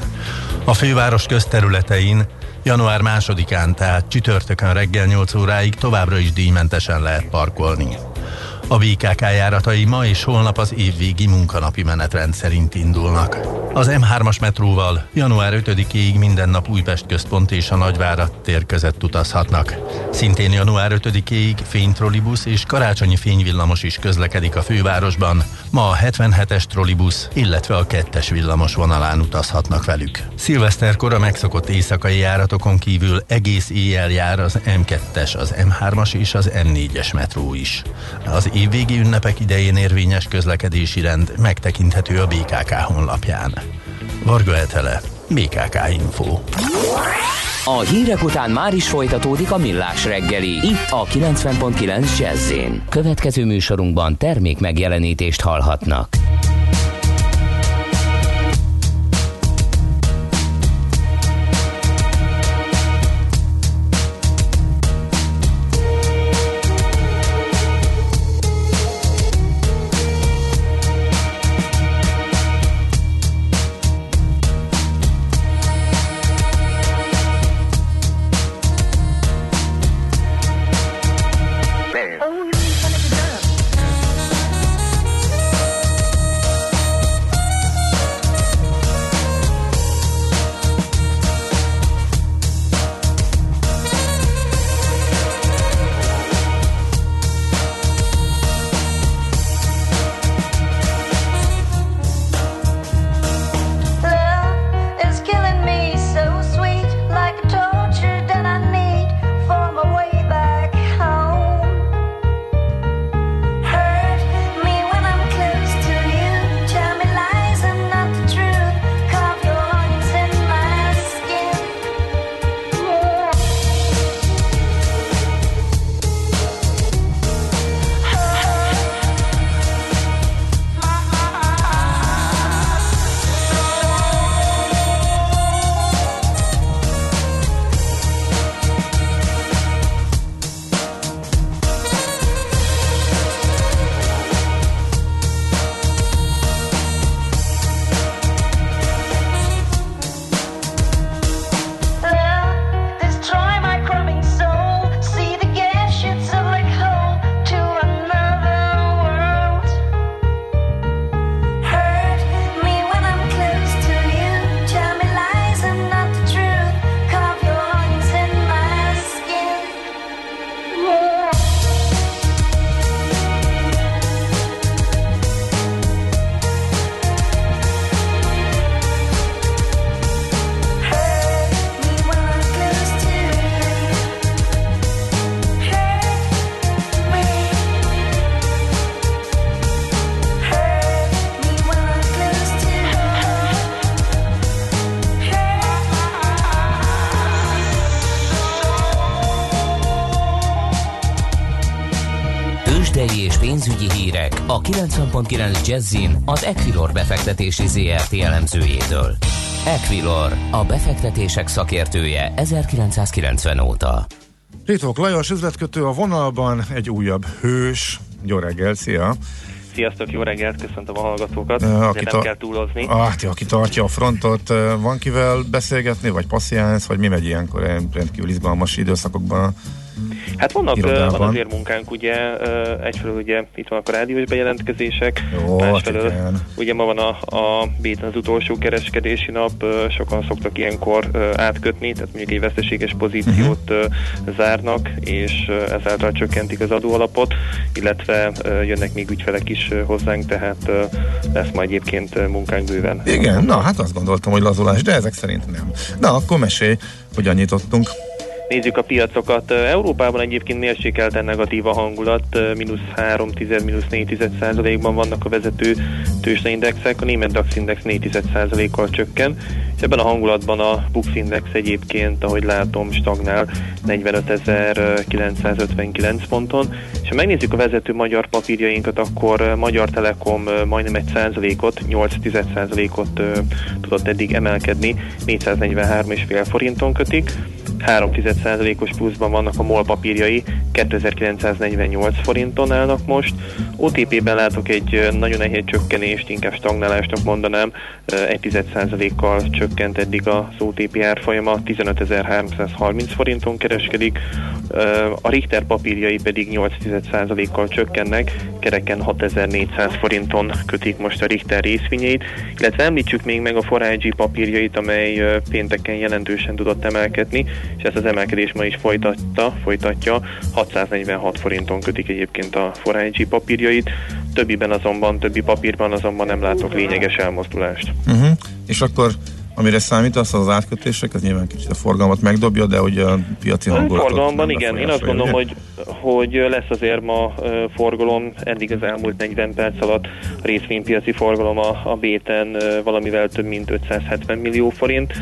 A főváros közterületein Január másodikán, tehát csütörtökön reggel 8 óráig továbbra is díjmentesen lehet parkolni. A BKK járatai ma és holnap az évvégi munkanapi menetrend szerint indulnak. Az M3-as metróval január 5-ig minden nap Újpest központ és a Nagyvárat tér között utazhatnak. Szintén január 5-ig fénytrolibusz és karácsonyi fényvillamos is közlekedik a fővárosban. Ma a 77-es trolibusz, illetve a 2-es villamos vonalán utazhatnak velük. Szilveszterkor a megszokott éjszakai járatokon kívül egész éjjel jár az M2-es, az M3-as és az M4-es metró is. Az évvégi ünnepek idején érvényes közlekedési rend megtekinthető a BKK honlapján. Varga Etele, BKK Info. A hírek után már is folytatódik a millás reggeli, itt a 90.9 jazz Következő műsorunkban termék megjelenítést hallhatnak. 90.9 Jazzin az Equilor befektetési ZRT elemzőjétől. Equilor, a befektetések szakértője 1990 óta. Ritok Lajos üzletkötő a vonalban, egy újabb hős. Jó reggel, szia! Sziasztok, jó reggelt, köszöntöm a hallgatókat. Aki nem ta- kell túlozni. Ti, aki tartja a frontot, van kivel beszélgetni, vagy passziánsz, vagy mi megy ilyenkor ilyen rendkívül izgalmas időszakokban? Hát vannak, irodában. van azért munkánk, ugye, egyfelől ugye itt vannak a rádiós bejelentkezések, Jó, másfelől hát igen. ugye ma van a, a Béten az utolsó kereskedési nap, sokan szoktak ilyenkor átkötni, tehát mondjuk egy veszteséges pozíciót ö, zárnak, és ezáltal csökkentik az adóalapot, illetve jönnek még ügyfelek is hozzánk, tehát lesz majd egyébként munkánk bőven. Igen, na hát azt gondoltam, hogy lazulás, de ezek szerint nem. Na, akkor mesélj, hogyan nyitottunk. Nézzük a piacokat. Európában egyébként mérsékelten negatív a hangulat, mínusz 3, 10, mínusz 4 százalékban vannak a vezető tőzsdeindexek, a német DAX index 4 százalékkal csökken, és ebben a hangulatban a Bux index egyébként, ahogy látom, stagnál 45.959 ponton, és ha megnézzük a vezető magyar papírjainkat, akkor Magyar Telekom majdnem egy százalékot, 8 százalékot tudott eddig emelkedni, 443,5 forinton kötik, 3,1%-os pluszban vannak a MOL papírjai, 2948 forinton állnak most. OTP-ben látok egy nagyon nehéz csökkenést, inkább stagnálásnak mondanám, ö, 1,1%-kal csökkent eddig az OTP árfolyama, 15.330 forinton kereskedik. A Richter papírjai pedig 8,1%-kal csökkennek, kereken 6400 forinton kötik most a Richter részvényeit, illetve említsük még meg a Forage papírjait, amely pénteken jelentősen tudott emelkedni, és ezt az emelkedés ma is folytatta, folytatja. 646 forinton kötik egyébként a Forage papírjait, többiben azonban, többi papírban azonban nem látok lényeges elmozdulást. Uh-huh. És akkor amire számítasz, az átkötések, ez nyilván kicsit a forgalmat megdobja, de hogy a piaci hangulatot Forgalomban nem igen, én azt gondolom, hogy, hogy lesz azért ma forgalom, eddig az elmúlt 40 perc alatt a részvénypiaci forgalom a, a béten valamivel több mint 570 millió forint,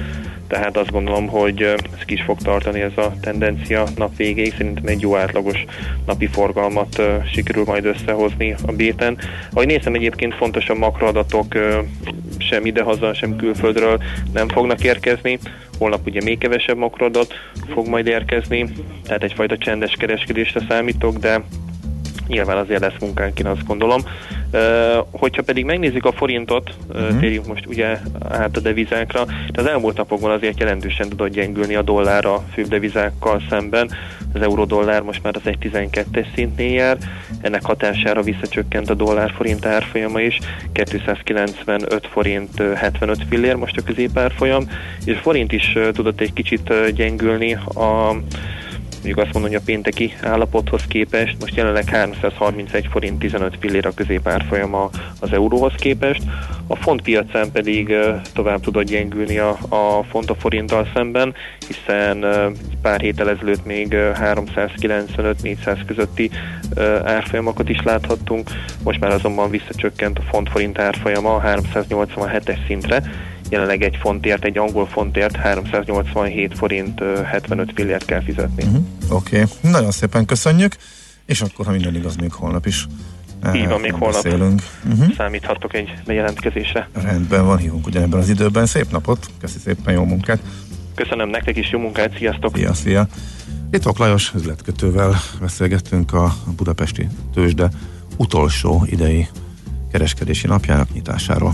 tehát azt gondolom, hogy ez ki is fog tartani ez a tendencia nap végéig, szerintem egy jó átlagos napi forgalmat sikerül majd összehozni a béten. Ahogy néztem egyébként fontos a makroadatok sem idehaza, sem külföldről nem fognak érkezni. Holnap ugye még kevesebb makroadat fog majd érkezni, tehát egyfajta csendes kereskedésre számítok, de nyilván azért lesz munkánk, én azt gondolom. Hogyha pedig megnézzük a forintot, Mhm. térjünk most ugye át a devizákra, de az elmúlt napokban azért jelentősen tudott gyengülni a dollár a főbb devizákkal szemben. Az euró-dollár most már az 1.12-es szintnél jár, ennek hatására visszacsökkent a dollár-forint árfolyama is, 295 forint ö, 75 fillér most a középárfolyam, és forint is tudott egy kicsit gyengülni a mondjuk azt mondom, hogy a pénteki állapothoz képest, most jelenleg 331 forint 15 fillér a középárfolyama az euróhoz képest, a font piacán pedig tovább tudott gyengülni a, a font a forinttal szemben, hiszen pár héttel ezelőtt még ö, 395-400 közötti árfolyamokat is láthattunk, most már azonban visszacsökkent a font forint árfolyama a 387-es szintre, jelenleg egy fontért, egy angol fontért 387 forint ö, 75 fillért kell fizetni. Uh-huh. Oké, okay. nagyon szépen köszönjük, és akkor, ha minden igaz, még holnap is Így van, még holnap beszélünk. Uh-huh. számíthatok egy bejelentkezésre. Rendben van, hívunk ugyanebben az időben. Szép napot, köszi szépen, jó munkát. Köszönöm nektek is, jó munkát, sziasztok! Szia, szia. Itt Lajos üzletkötővel beszélgettünk a budapesti tőzsde utolsó idei kereskedési napjának nyitásáról.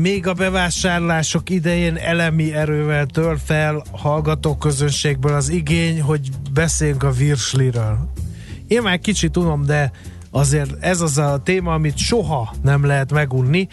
még a bevásárlások idején elemi erővel tör fel hallgató közönségből az igény, hogy beszéljünk a virsliről. Én már kicsit tudom, de azért ez az a téma, amit soha nem lehet megunni,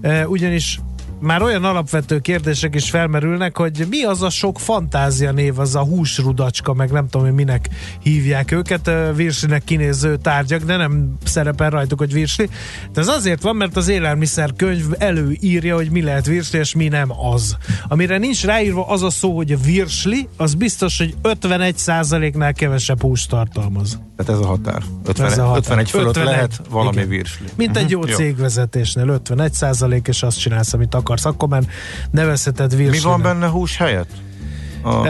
eh, ugyanis már olyan alapvető kérdések is felmerülnek, hogy mi az a sok fantázia név, az a húsrudacska, meg nem tudom, hogy minek hívják őket, virslinek kinéző tárgyak, de nem szerepel rajtuk, hogy virsli. De ez azért van, mert az élelmiszer könyv előírja, hogy mi lehet virsli, és mi nem az. Amire nincs ráírva az a szó, hogy a virsli, az biztos, hogy 51%-nál kevesebb húst tartalmaz. Tehát ez a határ. 50, Ez a határ. 51 fölött 51, lehet valami igen. virsli. Mint egy jó Mhm. cégvezetésnél 51 százalék, és azt csinálsz, amit akarsz, akkor már nevezheted Mi virslinek. van benne hús helyett? A...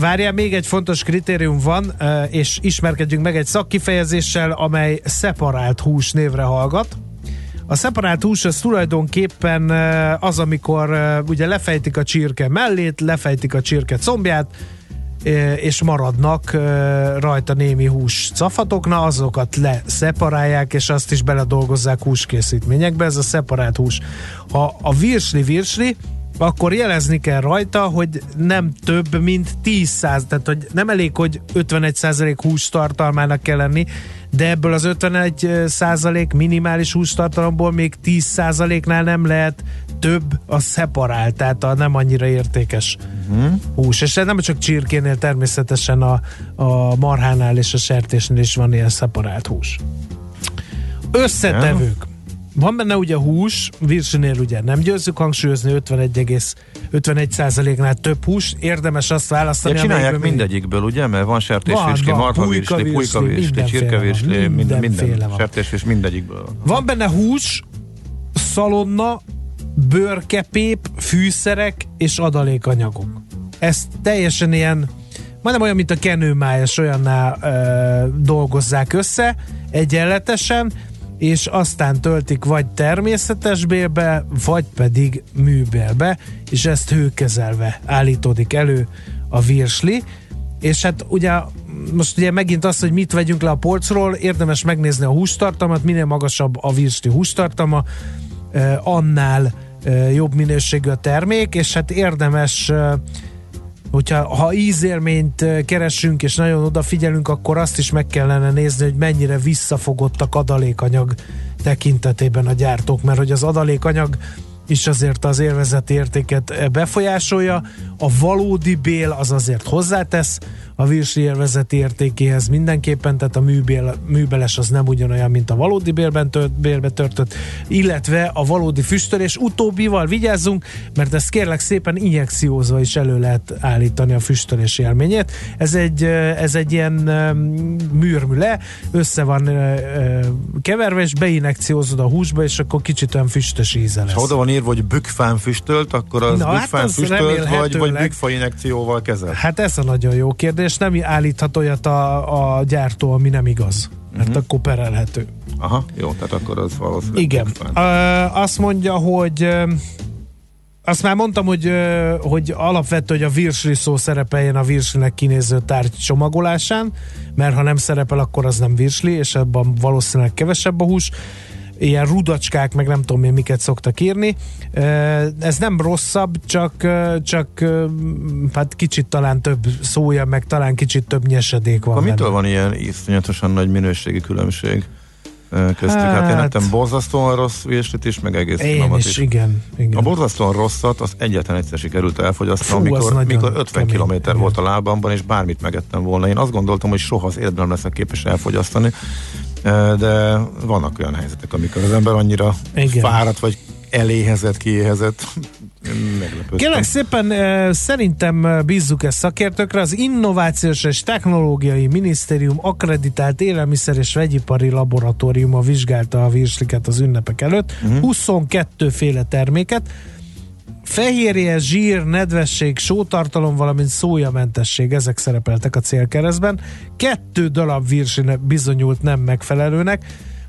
Várjál, még egy fontos kritérium van, uh, és ismerkedjünk meg egy szakkifejezéssel, amely szeparált hús névre hallgat. A szeparált hús az tulajdonképpen az, amikor ugye lefejtik a csirke mellét, lefejtik a csirke combját, és maradnak rajta némi hús cafatok, na azokat leszeparálják, és azt is beledolgozzák húskészítményekbe, ez a szeparált hús. Ha a virsli virsli, akkor jelezni kell rajta, hogy nem több, mint 10 száz, tehát hogy nem elég, hogy 51 százalék hús tartalmának kell lenni, de ebből az 51 százalék minimális hústartalomból még 10 százaléknál nem lehet több a szeparált, tehát a nem annyira értékes uh-huh. hús. És nem csak csirkénél, természetesen a, a marhánál és a sertésnél is van ilyen szeparált hús. Összetevők. Van benne ugye hús, virsinél ugye nem győzzük hangsúlyozni 51,51 nál több hús, érdemes azt választani, Ja, csinálják mindegyikből, ugye? Mert van sertésvirsli, marhavirsli, pulykavirsli, csirkevirsli, minden, minden van. sertésvirs mindegyikből. Van benne hús, szalonna, bőrkepép, fűszerek és adalékanyagok. Ez teljesen ilyen, majdnem olyan, mint a kenőmájas, olyanná ö, dolgozzák össze egyenletesen, és aztán töltik vagy természetes bélbe, vagy pedig műbélbe, és ezt hőkezelve állítódik elő a virsli, és hát ugye most ugye megint az, hogy mit vegyünk le a polcról, érdemes megnézni a hústartalmat, minél magasabb a virsli hústartalma, eh, annál eh, jobb minőségű a termék, és hát érdemes eh, hogyha ha ízélményt keresünk és nagyon odafigyelünk, akkor azt is meg kellene nézni, hogy mennyire visszafogottak adalékanyag tekintetében a gyártók, mert hogy az adalékanyag is azért az élvezeti értéket befolyásolja, a valódi bél az azért hozzátesz a virsli élvezeti értékéhez mindenképpen, tehát a műbél, műbeles az nem ugyanolyan, mint a valódi bélben tört, bélbe törtött, illetve a valódi füstölés utóbbival vigyázzunk, mert ezt kérlek szépen injekciózva is elő lehet állítani a füstölés élményét. Ez egy, eh, ez egy ilyen eh, műrmű le, össze van eh, eh, keverve, és beinjekciózod a húsba, és akkor kicsit olyan füstös íze lesz. Ha oda van írva, hogy bükfán füstölt, akkor az Na, hát bükfán az füstölt, vagy, vagy bükfa injekcióval kezel. Hát ez a nagyon jó kérdés. Nem állíthat olyat a, a gyártó, ami nem igaz. Mert Mhm. akkor perelhető. Aha, jó, tehát akkor az valószínűleg Igen. Ö, azt mondja, hogy azt már mondtam, hogy, hogy alapvető, hogy a virsli szó szerepeljen a virslinek kinéző tárgy csomagolásán, mert ha nem szerepel, akkor az nem virsli, és ebben valószínűleg kevesebb a hús. Ilyen rudacskák, meg nem tudom én miket szoktak írni. Ez nem rosszabb, csak, csak hát kicsit talán több szója, meg talán kicsit több nyesedék van. Benne. mitől van ilyen iszonyatosan nagy minőségi különbség köztük? Hát, hát én ettem borzasztóan rossz virslit is, meg egész Én finomat is, igen. igen. A borzasztóan rosszat az egyetlen egyszer sikerült elfogyasztanom, az mikor, nagyon mikor 50 kemény, km volt a lábamban, és bármit megettem volna. Én azt gondoltam, hogy soha az életben nem leszek képes elfogyasztani, de vannak olyan helyzetek, amikor az ember annyira Igen. fáradt, vagy eléhezett, kiéhezett. Meglepődtem. Kérlek szépen, eh, szerintem eh, bízzuk ezt szakértőkre. Az Innovációs és Technológiai Minisztérium akreditált élelmiszer és vegyipari laboratóriuma vizsgálta a virsliket az ünnepek előtt. Uh-huh. 22 féle terméket. Fehérje, zsír, nedvesség, sótartalom, valamint szójamentesség, ezek szerepeltek a célkeresztben. Kettő darab virsli bizonyult nem megfelelőnek.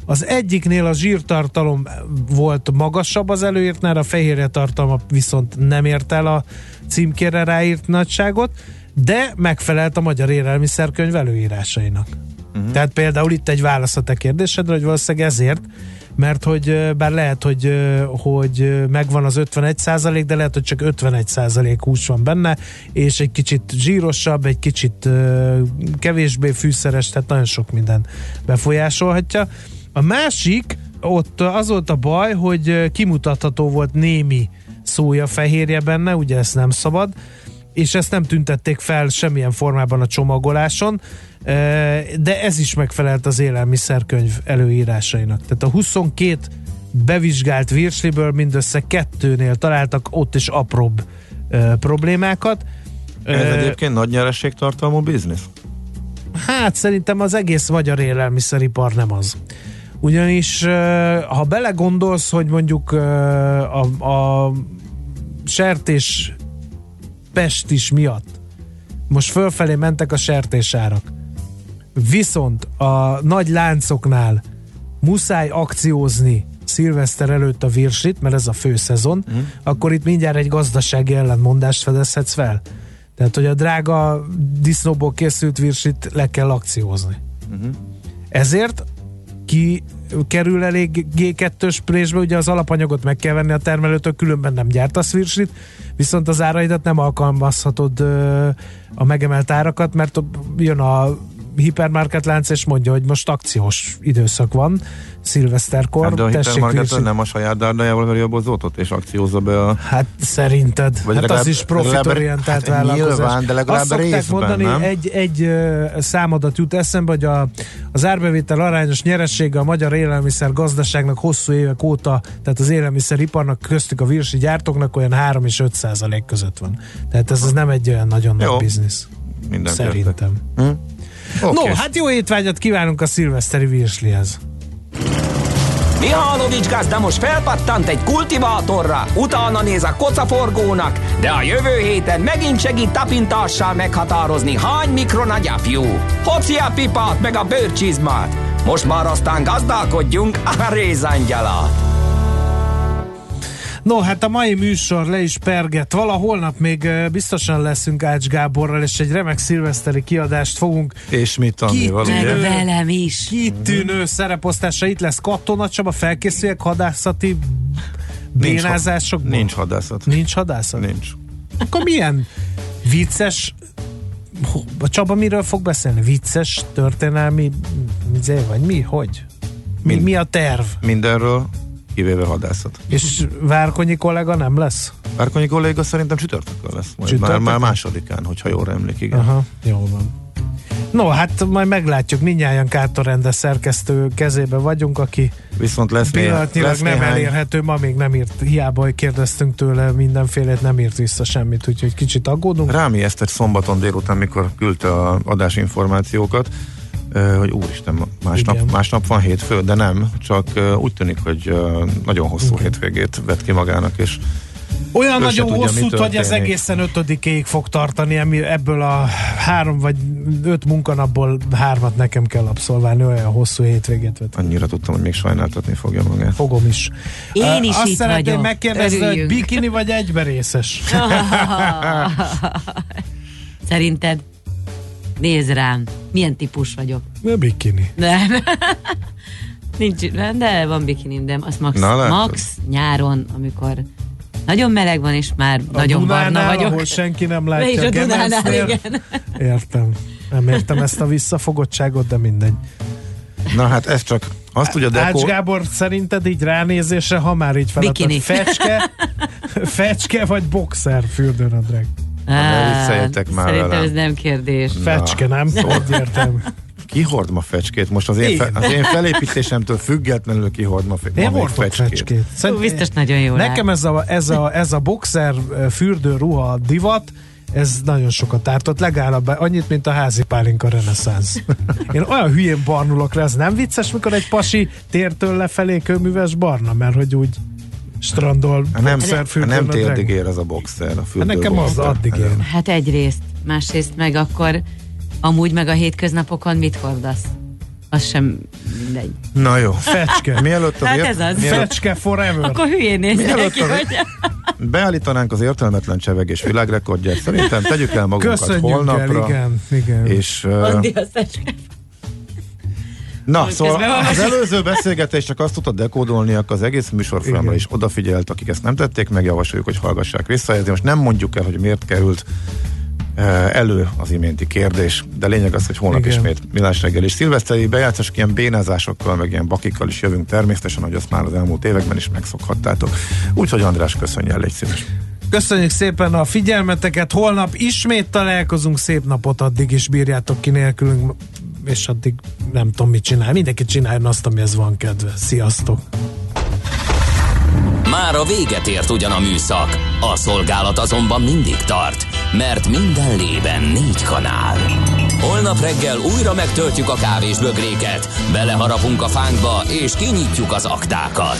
Az egyiknél a zsírtartalom volt magasabb az előírtnál, a fehérje tartalma viszont nem ért el a címkére ráírt nagyságot, de megfelelt a magyar élelmiszerkönyv előírásainak. Uh-huh. Tehát például itt egy válasz a te kérdésedre, hogy valószínűleg ezért, mert hogy bár lehet, hogy, hogy megvan az 51% de lehet, hogy csak 51 hús van benne, és egy kicsit zsírosabb, egy kicsit kevésbé fűszeres, tehát nagyon sok minden befolyásolhatja. A másik, ott az volt a baj, hogy kimutatható volt némi szója fehérje benne, ugye ezt nem szabad, és ezt nem tüntették fel semmilyen formában a csomagoláson, de ez is megfelelt az élelmiszerkönyv előírásainak. Tehát a 22 bevizsgált virsliből mindössze kettőnél találtak ott is apróbb problémákat. Ez egyébként nagy nyerességtartalmú biznisz? Hát szerintem az egész magyar élelmiszeripar nem az. Ugyanis ha belegondolsz, hogy mondjuk a, a sertés pestis miatt most fölfelé mentek a sertésárak, viszont a nagy láncoknál muszáj akciózni szilveszter előtt a virslit, mert ez a fő szezon, mm. akkor itt mindjárt egy gazdasági ellentmondást fedezhetsz fel. Tehát, hogy a drága disznóból készült virsit le kell akciózni. Uh-huh. Ezért ki kerül elég G2-ös présbe, ugye az alapanyagot meg kell venni a termelőtől, különben nem gyártasz virslit, viszont az áraidat nem alkalmazhatod a megemelt árakat, mert jön a hipermarket lánc, és mondja, hogy most akciós időszak van, szilveszterkor, Hát de a hipermarket nem a saját dárdájával veri a bozótot, és akciózza be a... Hát szerinted. Vagy hát legalább- az is profitorientált legalább- hát, vállalkozás. nyilván, de legalább Azt részben, mondani, nem? egy, egy ö, számadat jut eszembe, hogy a, az árbevétel arányos nyeressége a magyar élelmiszer gazdaságnak hosszú évek óta, tehát az élelmiszeriparnak köztük a virsi gyártóknak olyan 3 és 5 százalék között van. Tehát ez az nem egy olyan nagyon Jó. nagy biznisz. Mindent Szerintem. Hm? No, Oké. hát jó étvágyat kívánunk a szilveszteri virslihez. Mihálovics gazda most felpattant egy kultivátorra, utána néz a kocaforgónak, de a jövő héten megint segít tapintással meghatározni, hány mikron a gyapjú. Hoci a pipát meg a bőrcsizmát. Most már aztán gazdálkodjunk a rézangyalat. No, hát a mai műsor le is perget. Vala holnap még biztosan leszünk Ács Gáborral, és egy remek szilveszteri kiadást fogunk És mit Annival, ugye? velem is. kitűnő szereposztása. Itt lesz Katona Csaba, felkészüljek hadászati bénázásokból? Nincs hadászat. Nincs hadászat? Nincs. Akkor milyen vicces a Csaba miről fog beszélni? Vicces, történelmi izé, vagy mi? Hogy? Mi, Mind. mi a terv? Mindenről, kivéve hadászat. És Várkonyi kollega nem lesz? Várkonyi kolléga szerintem csütörtökön lesz. Majd már, Csütörtökön? már másodikán, hogyha jól emlék, igen. Aha, jó van. No, hát majd meglátjuk, mindjárt Kátorrende szerkesztő kezébe vagyunk, aki Viszont lesz, pillanatnyilag lesz nem néhány, elérhető, ma még nem írt, hiába hogy kérdeztünk tőle mindenfélét, nem írt vissza semmit, úgyhogy kicsit aggódunk. Rám ijesztett szombaton délután, mikor küldte a adásinformációkat, ö, hogy úristen, másnap, Igen. másnap van hétfő, de nem, csak úgy tűnik, hogy nagyon hosszú Igen. hétvégét vett ki magának, és Olyan nagyon tudja, hosszút, hogy ez egészen ötödikéig fog tartani, emi- ebből a három vagy öt munkanapból hármat nekem kell abszolválni, olyan hosszú hétvégét vett. Annyira tudtam, hogy még sajnáltatni fogja magát. Fogom is. Én is Azt itt szeretném vagyok. megkérdezni, hogy bikini vagy egyberészes? Szerinted? Nézd rám, milyen típus vagyok. Ne bikini. Nem. Nincs, de van bikinim, de az max, Na, látod. max nyáron, amikor nagyon meleg van, és már A nagyon Dunánál, barna vagyok. ahol senki nem És látja a a Dunánál, igen. Értem. Nem értem ezt a visszafogottságot, de mindegy. Na hát ez csak azt tudja Ács Dekó... Gábor, szerinted így ránézésre, ha már így feladtad, fecske, fecske vagy boxer fürdőnadrág? Ne vicceljetek már Szerintem velem. ez nem kérdés. Fecske, nem? Egyértelmű. Ki hord ma fecskét? Most az én, fe, az én felépítésemtől függetlenül ki hord ma, fe, Én ma még hordok fecskét. Hú, biztos nagyon jó Nekem ez a, ez, a, ez a boxer ö, fürdőruha divat, ez nagyon sokat ártott, legalább annyit, mint a házi pálinka reneszánsz. Én olyan hülyén barnulok rá, ez nem vicces, mikor egy pasi tértől lefelé kőműves barna, mert hogy úgy strandol Hát nem, boxer hát nem térdig ér az a boxer. A Hát nekem az addig ér. Hát egyrészt, másrészt meg akkor amúgy meg a hétköznapokon mit hordasz? Az sem mindegy. Na jó. Fecske. Mielőtt az Hát ez az. mielőtt- Fecske forever. Akkor hülyén néznek Mielőtt ki, hogy... Beállítanánk az értelmetlen csevegés világrekordját. Szerintem tegyük el magunkat Köszönjük holnapra. el, igen, igen. És, uh, Andi a szecske. Na, szóval az előző beszélgetés csak azt tudta dekódolni, akkor az egész műsorfolyamra is odafigyelt, akik ezt nem tették, meg javasoljuk, hogy hallgassák vissza. Ezért most nem mondjuk el, hogy miért került eh, elő az iménti kérdés, de lényeg az, hogy holnap Igen. ismét millás reggel és szilveszteri bejátszások ilyen bénázásokkal, meg ilyen bakikkal is jövünk természetesen, hogy azt már az elmúlt években is megszokhattátok. Úgyhogy András, köszönj el, légy szíves. Köszönjük szépen a figyelmeteket, holnap ismét találkozunk, szép napot addig is bírjátok ki nélkülünk, és addig nem tudom mit csinál. Mindenki csináljon azt, amihez van kedve. Sziasztok! Már a véget ért ugyan a műszak, a szolgálat azonban mindig tart, mert minden lében négy kanál. Holnap reggel újra megtöltjük a kávés bögréket, beleharapunk a fánkba és kinyitjuk az aktákat.